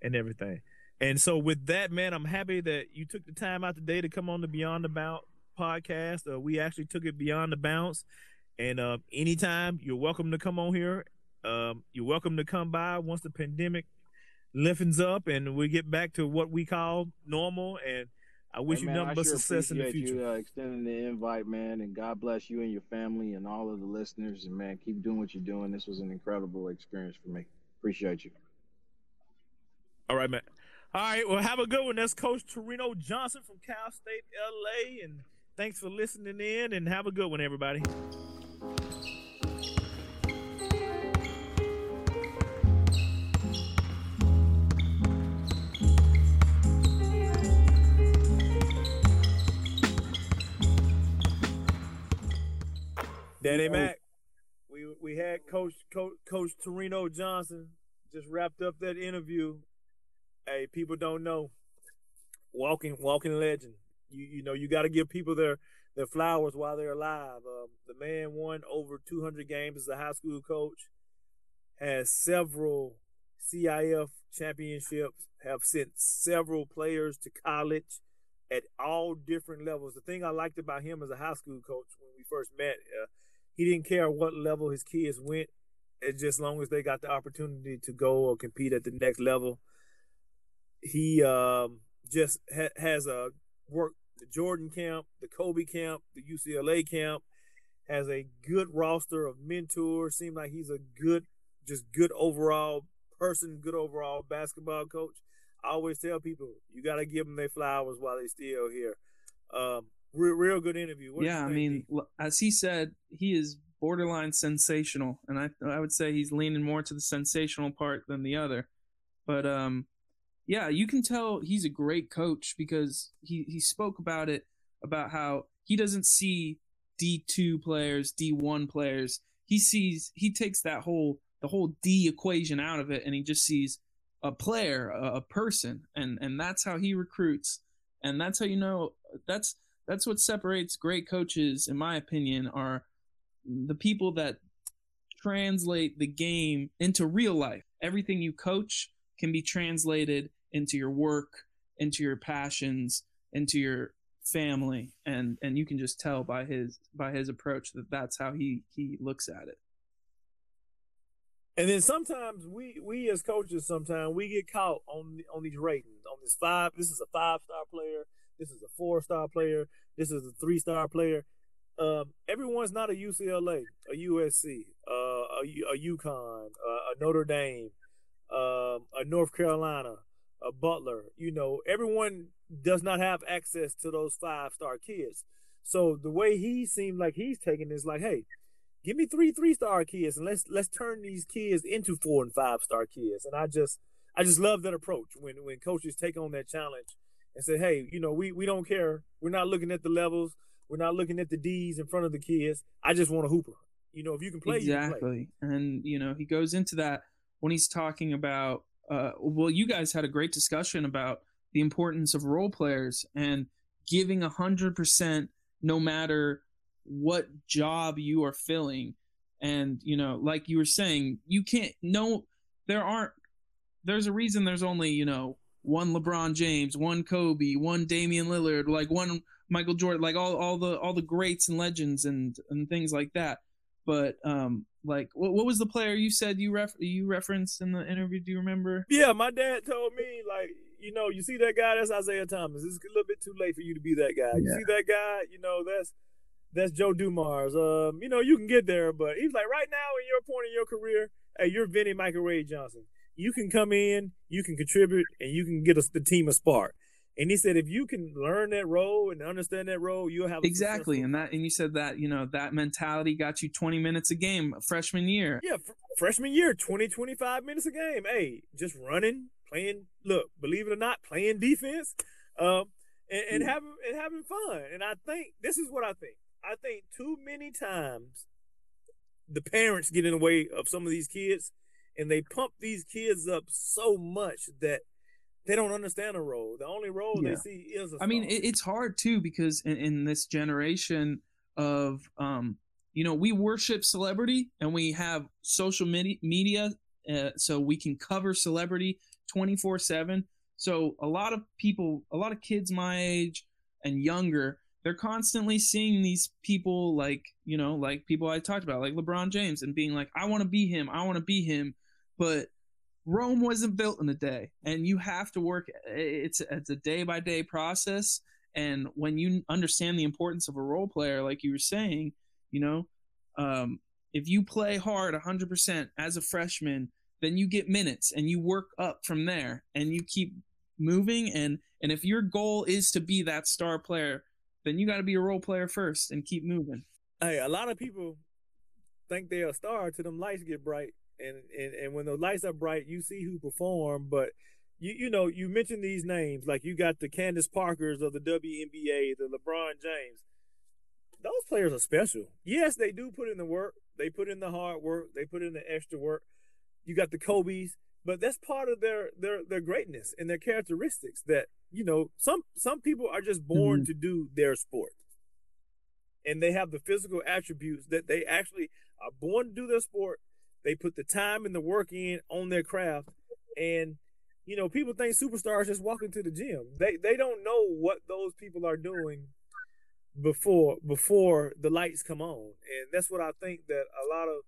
and everything. And so with that, man, I'm happy that you took the time out today to come on the Beyond the Bounce podcast. Uh, we actually took it beyond the bounce. And uh, anytime you're welcome to come on here. Um, you're welcome to come by once the pandemic lifts up and we get back to what we call normal. And I wish Hey, you man, nothing I but sure success in the future. You, uh, extending the invite, man, and God bless you and your family and all of the listeners. And man, keep doing what you're doing. This was an incredible experience for me. Appreciate you. All right, man. All right, well, have a good one. That's Coach Torino Johnson from Cal State LA. And thanks for listening in and have a good one, everybody. Danny Mac, we we had Coach Coach Coach Torino Johnson just wrapped up that interview. Hey, people don't know. Walking walking legend. You you know you got to give people their their flowers while they're alive. Um, the man won over 200 games as a high school coach. Has several CIF championships. Have sent several players to college at all different levels. The thing I liked about him as a high school coach when we first met, uh, he didn't care what level his kids went, as just long as they got the opportunity to go or compete at the next level. He um, just ha- has a work the Jordan camp, the Kobe camp, the UCLA camp. Has a good roster of mentors. Seems like he's a good, just good overall person, good overall basketball coach. I always tell people you got to give them their flowers while they're still here. Um, real, real good interview. What yeah, I mean, as he said, he is borderline sensational, and I I would say he's leaning more to the sensational part than the other. But um, yeah, you can tell he's a great coach because he he spoke about it about how he doesn't see D two players, D one players. He sees he takes that whole the whole D equation out of it, and he just sees a player, a, a person, and and that's how he recruits, and that's how you know that's that's what separates great coaches, in my opinion, are the people that translate the game into real life. Everything you coach can be translated into your work, into your passions, into your family, and and you can just tell by his by his approach that that's how he he looks at it. And then sometimes we we as coaches sometimes we get caught on on these ratings on this five. This is a five star player. This is a four star player. This is a three star player. Um, everyone's not a UCLA, a USC, uh, a, a UConn, uh, a Notre Dame, um, a North Carolina, a Butler. You know, everyone does not have access to those five star kids. So the way he seemed like he's taking is like, hey, give me three three star kids and let's let's turn these kids into four and five star kids. And I just I just love that approach when when coaches take on that challenge and say, hey, you know, we we don't care. We're not looking at the levels. We're not looking at the D's in front of the kids. I just want a hooper. You know, if you can play, exactly. You play. And you know, he goes into that when he's talking about. Uh, well, you guys had a great discussion about the importance of role players and giving a hundred percent no matter what job you are filling. And you know, like you were saying, you can't. No, there aren't. There's a reason. There's only you know one LeBron James, one Kobe, one Damian Lillard, like one Michael Jordan, like all, all the all the greats and legends and and things like that. But um, like what, what was the player you said you ref you referenced in the interview? Do you remember? Yeah, my dad told me like you know you see that guy that's Isiah Thomas. It's a little bit too late for you to be that guy. You see that guy, you know that's that's Joe Dumars. Um, you know you can get there, but he's like right now in your point in your career, hey, you're Vinnie Michael Ray Johnson. You can come in, you can contribute, and you can get us the team a spark. And he said if you can learn that role and understand that role, you'll have a Exactly, successful- and that and you said that you know that mentality got you 20 minutes a game freshman year. Yeah, fr- freshman year, 20, 25 minutes a game. Hey, just running, playing. Look, believe it or not, playing defense, um, and, and having and having fun. And I think this is what I think. I think too many times the parents get in the way of some of these kids, and they pump these kids up so much that they don't understand a role. The only role Yeah. they see is a I mean, star. it, it's hard too because in, in this generation of, um, you know, we worship celebrity and we have social medi- media, uh, so we can cover celebrity twenty four seven. So a lot of people, a lot of kids my age and younger, they're constantly seeing these people like, you know, like people I talked about, like LeBron James, and being like, I want to be him, I want to be him, but Rome wasn't built in a day, and you have to work. It's it's a day by day process, and when you understand the importance of a role player, like you were saying, you know, um, if you play hard 100% as a freshman, then you get minutes, and you work up from there, and you keep moving. and And if your goal is to be that star player, then you got to be a role player first and keep moving. hey, a lot of people think they're a star till them lights get bright, and and and when the lights are bright, you see who perform. But you you know you mentioned these names like you got the Candace Parkers of the WNBA, the LeBron James. Those players are special. Yes, they do put in the work. They put in the hard work. They put in the extra work. You got the Kobe's, but that's part of their their their greatness and their characteristics. That you know some some people are just born mm-hmm. to do their sport and they have the physical attributes that they actually are born to do their sport. They put the time and the work in on their craft, and you know people think superstars just walk into the gym. They they don't know what those people are doing before before the lights come on, and that's what I think that a lot of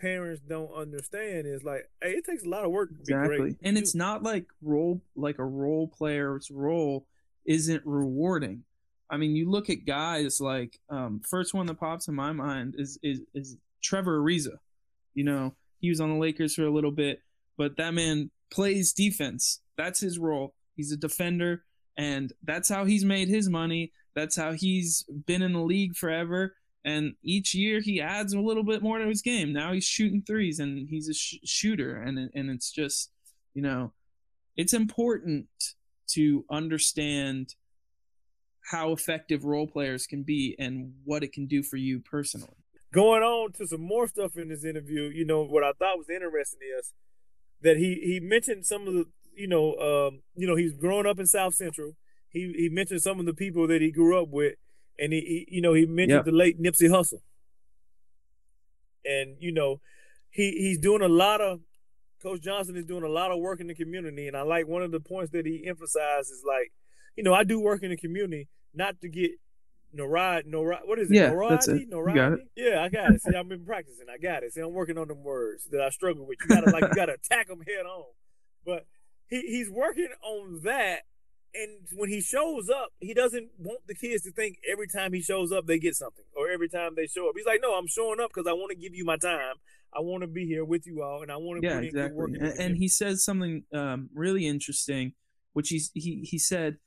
parents don't understand is like, hey, it takes a lot of work to be exactly. Great. and it's not like role like a role player's role isn't rewarding. I mean you look at guys like um first one that pops in my mind is is is trevor ariza you know he was on the lakers for a little bit but that man plays defense that's his role he's a defender and that's how he's made his money that's how he's been in the league forever and each year he adds a little bit more to his game. Now he's shooting threes and he's a sh- shooter, and and it's just you know, it's important to understand how effective role players can be and what it can do for you personally. Going on to some more stuff in this interview, you know, what I thought was interesting is that he he mentioned some of the, you know, um, you know, he's growing up in South Central. He he mentioned some of the people that he grew up with, and he, he you know he mentioned Yep. the late Nipsey Hussle, and you know, he he's doing a lot of. Coach Johnson is doing a lot of work in the community, and I like one of the points that he emphasized is like, you know, I do work in the community not to get Norad, Norad, what is it? Yeah, Noradi? that's it. You Noradi? got it. Yeah, I got it. See, I've been practicing. I got it. See, I'm working on them words that I struggle with. You gotta like, you gotta attack them head on. But he he's working on that, and when he shows up, he doesn't want the kids to think every time he shows up they get something, or every time they show up. He's like, no, I'm showing up because I want to give you my time. I want to be here with you all, and I want to yeah, put in good work. And, and he says something um, really interesting, which he's he he said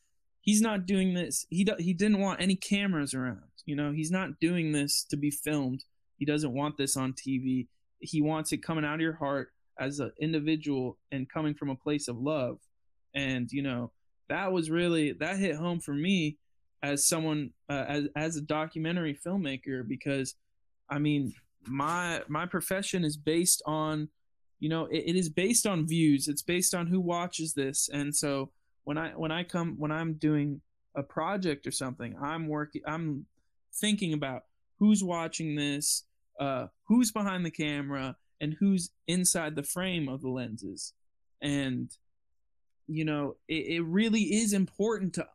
he's not doing this. He he didn't want any cameras around. You know, he's not doing this to be filmed. He doesn't want this on TV. He wants it coming out of your heart as an individual and coming from a place of love. And you know, that was really that hit home for me as someone uh, as as a documentary filmmaker because I mean my my profession is based on you know it, it is based on views it's based on who watches this and so when i when i come when i'm doing a project or something i'm working i'm thinking about who's watching this uh who's behind the camera and who's inside the frame of the lenses. And you know it, it really is important to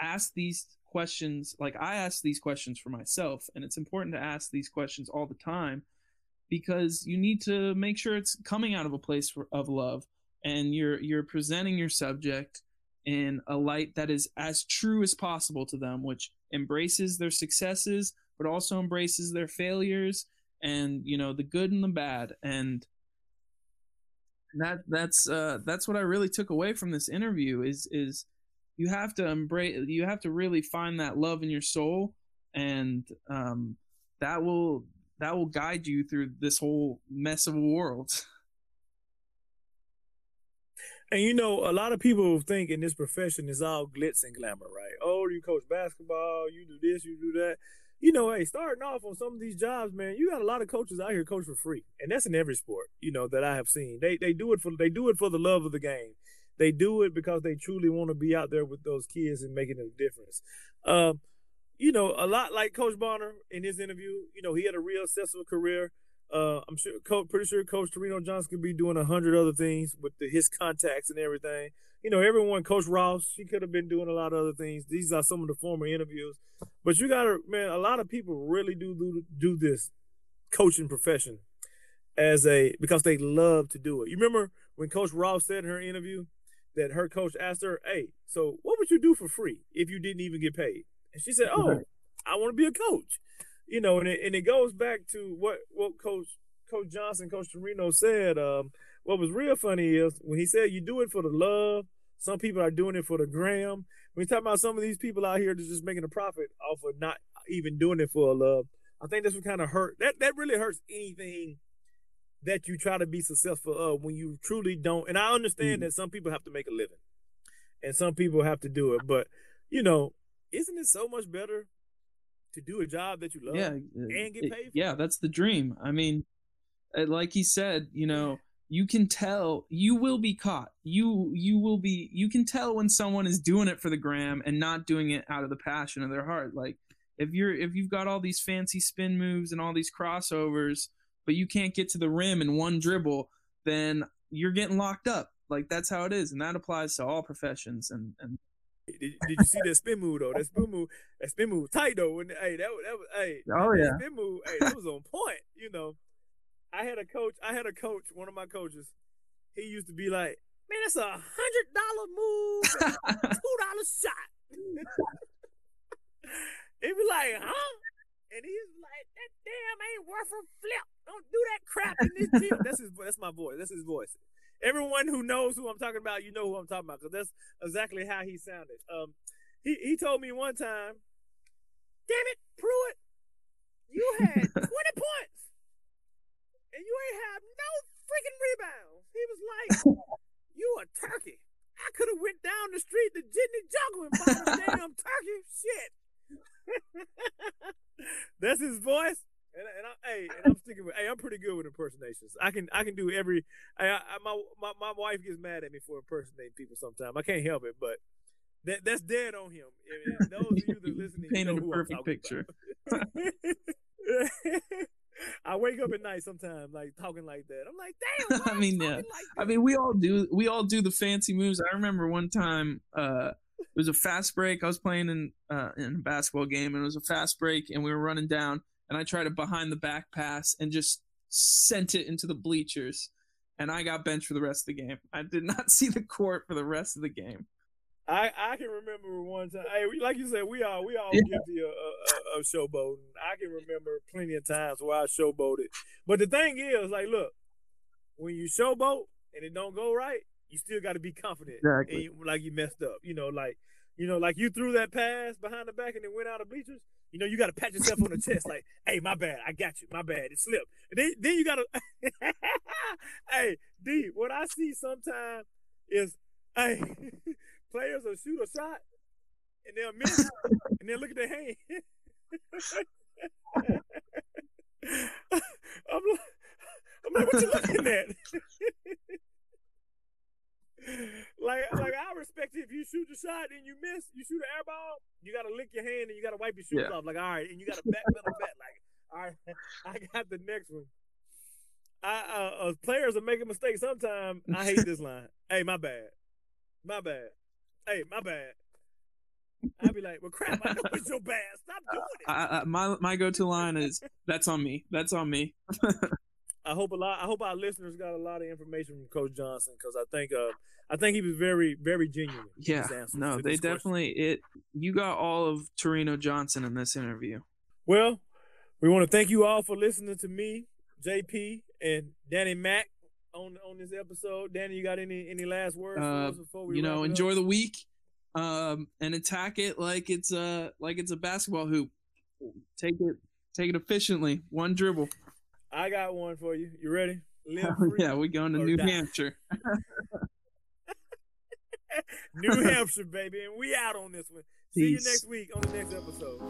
ask these questions like i ask these questions for myself and it's important to ask these questions all the time because you need to make sure it's coming out of a place for, of love and you're you're presenting your subject in a light that is as true as possible to them which embraces their successes but also embraces their failures and you know the good and the bad. And that that's uh that's what I really took away from this interview is is you have to embrace you have to really find that love in your soul and um that will that will guide you through this whole mess of a world And you know, a lot of people think in this profession is all glitz and glamour, right? Oh, you coach basketball, you do this, you do that. You know, hey, starting off on some of these jobs, man, you got a lot of coaches out here coach for free, and that's in every sport. You know that I have seen. They they do it for they do it for the love of the game. They do it because they truly want to be out there with those kids and making a difference. Um, you know, a lot like Coach Bonner in his interview. You know, he had a real successful career. Uh, I'm sure, coach, pretty sure Coach Torino Johnson could be doing a hundred other things with the, his contacts and everything. You know, everyone, Coach Ross, he could have been doing a lot of other things. These are some of the former interviews, but you gotta, man, a lot of people really do do do this coaching profession as a because they love to do it. You remember when Coach Ross said in her interview that her coach asked her, "Hey, so what would you do for free if you didn't even get paid?" And she said, "Oh, I want to be a coach." You know, and it, and it goes back to what what Coach Coach Johnson, Coach Torino said. Um, what was real funny is when he said you do it for the love. Some people are doing it for the gram. When you talk about some of these people out here that's just making a profit off of not even doing it for a love, I think that's what kind of hurt. That that really hurts anything that you try to be successful of when you truly don't. And I understand that some people have to make a living, and some people have to do it. But you know, isn't it so much better to do a job that you love yeah and get it- paid? For. yeah that's the dream. I mean uh, like he said you know you can tell you will be caught. You you will be you can tell when someone is doing it for the gram and not doing it out of the passion of their heart. Like if you're if you've got all these fancy spin moves and all these crossovers but you can't get to the rim in one dribble then you're getting locked up. Like that's how it is and that applies to all professions and and Did, did you see that spin move though? That spin move, that spin move tight though. And hey, that was that was hey, Oh, that yeah. spin move, hey, that was on point. You know, I had a coach. I had a coach. One of my coaches. He used to be like, "Man, that's a hundred dollar move, two dollar shot." He'd be like, "Huh?" And he's like, "That damn ain't worth a flip. Don't do that crap in this gym." That's his. That's my voice. That's his voice. Everyone who knows who I'm talking about, you know who I'm talking about, because that's exactly how he sounded. Um, he he told me one time, "Damn it, Pruitt, you had 20 points, and you ain't have no freaking rebounds." He was like, "You a turkey." I could have went down the street to Jitney Jungle and bought a damn turkey. Shit. That's his voice. And, and I, hey, and I'm sticking with. Hey, I'm pretty good with impersonations. I can I can do every. I, I my, my my wife gets mad at me for impersonating people sometimes. I can't help it, but that that's dead on him. And- those of you that listening, you know a who I'm perfect picture. I wake up at night sometimes like talking like that. I'm like, damn. I mean, yeah. like I mean, we all do. We all do the fancy moves. I remember one time, uh, it was a fast break. I was playing in uh, in a basketball game, and it was a fast break, and we were running down, and I tried a behind the back pass and just sent it into the bleachers, and I got benched for the rest of the game. I did not see the court for the rest of the game. I I can remember one time. Hey, like you said, we all we all Yeah. guilty of, of, of showboating. I can remember plenty of times where I showboated. But the thing is, like, look, when you showboat and it don't go right, you still got to be confident. Exactly. And you- like you messed up. You know, like you know, like you threw that pass behind the back and then went out of bleachers. You know, you got to pat yourself on the chest, like, "Hey, my bad, I got you. My bad, it slipped." Then, then you got to, hey, D. What I see sometimes is, hey, players will shoot a shot and they'll miss, and then look at their hand. I'm like, I'm like, what you looking at? Like, like I respect it if you shoot the shot and you miss, you shoot an air ball, you gotta lick your hand and you gotta wipe your shoes Yeah. off. Like, all right, and you gotta backpedal back. Like, all right, I got the next one. I uh, uh, players are making mistakes sometimes. I hate this line. Hey, my bad, my bad. Hey, my bad. I'd be like, well, crap, I know it's your bad. Stop doing it. I, I, my my go to line is that's on me. That's on me. I hope a lot. I hope our listeners got a lot of information from Coach Johnson because I think uh, I think he was very very genuine. Yeah, no, they this question. definitely it. You got all of Torino Johnson in this interview. Well, we want to thank you all for listening to me, JP, and Danny Mack on on this episode. Danny, you got any any last words for Uh, us before we you know, enjoy up? the week, um, and attack it like it's a like it's a basketball hoop. Take it, take it efficiently. One dribble. I got one for you. You ready? Live oh, free. yeah, we're going to New die. Hampshire. New Hampshire, baby, and we out on this one. See you next week on the next episode.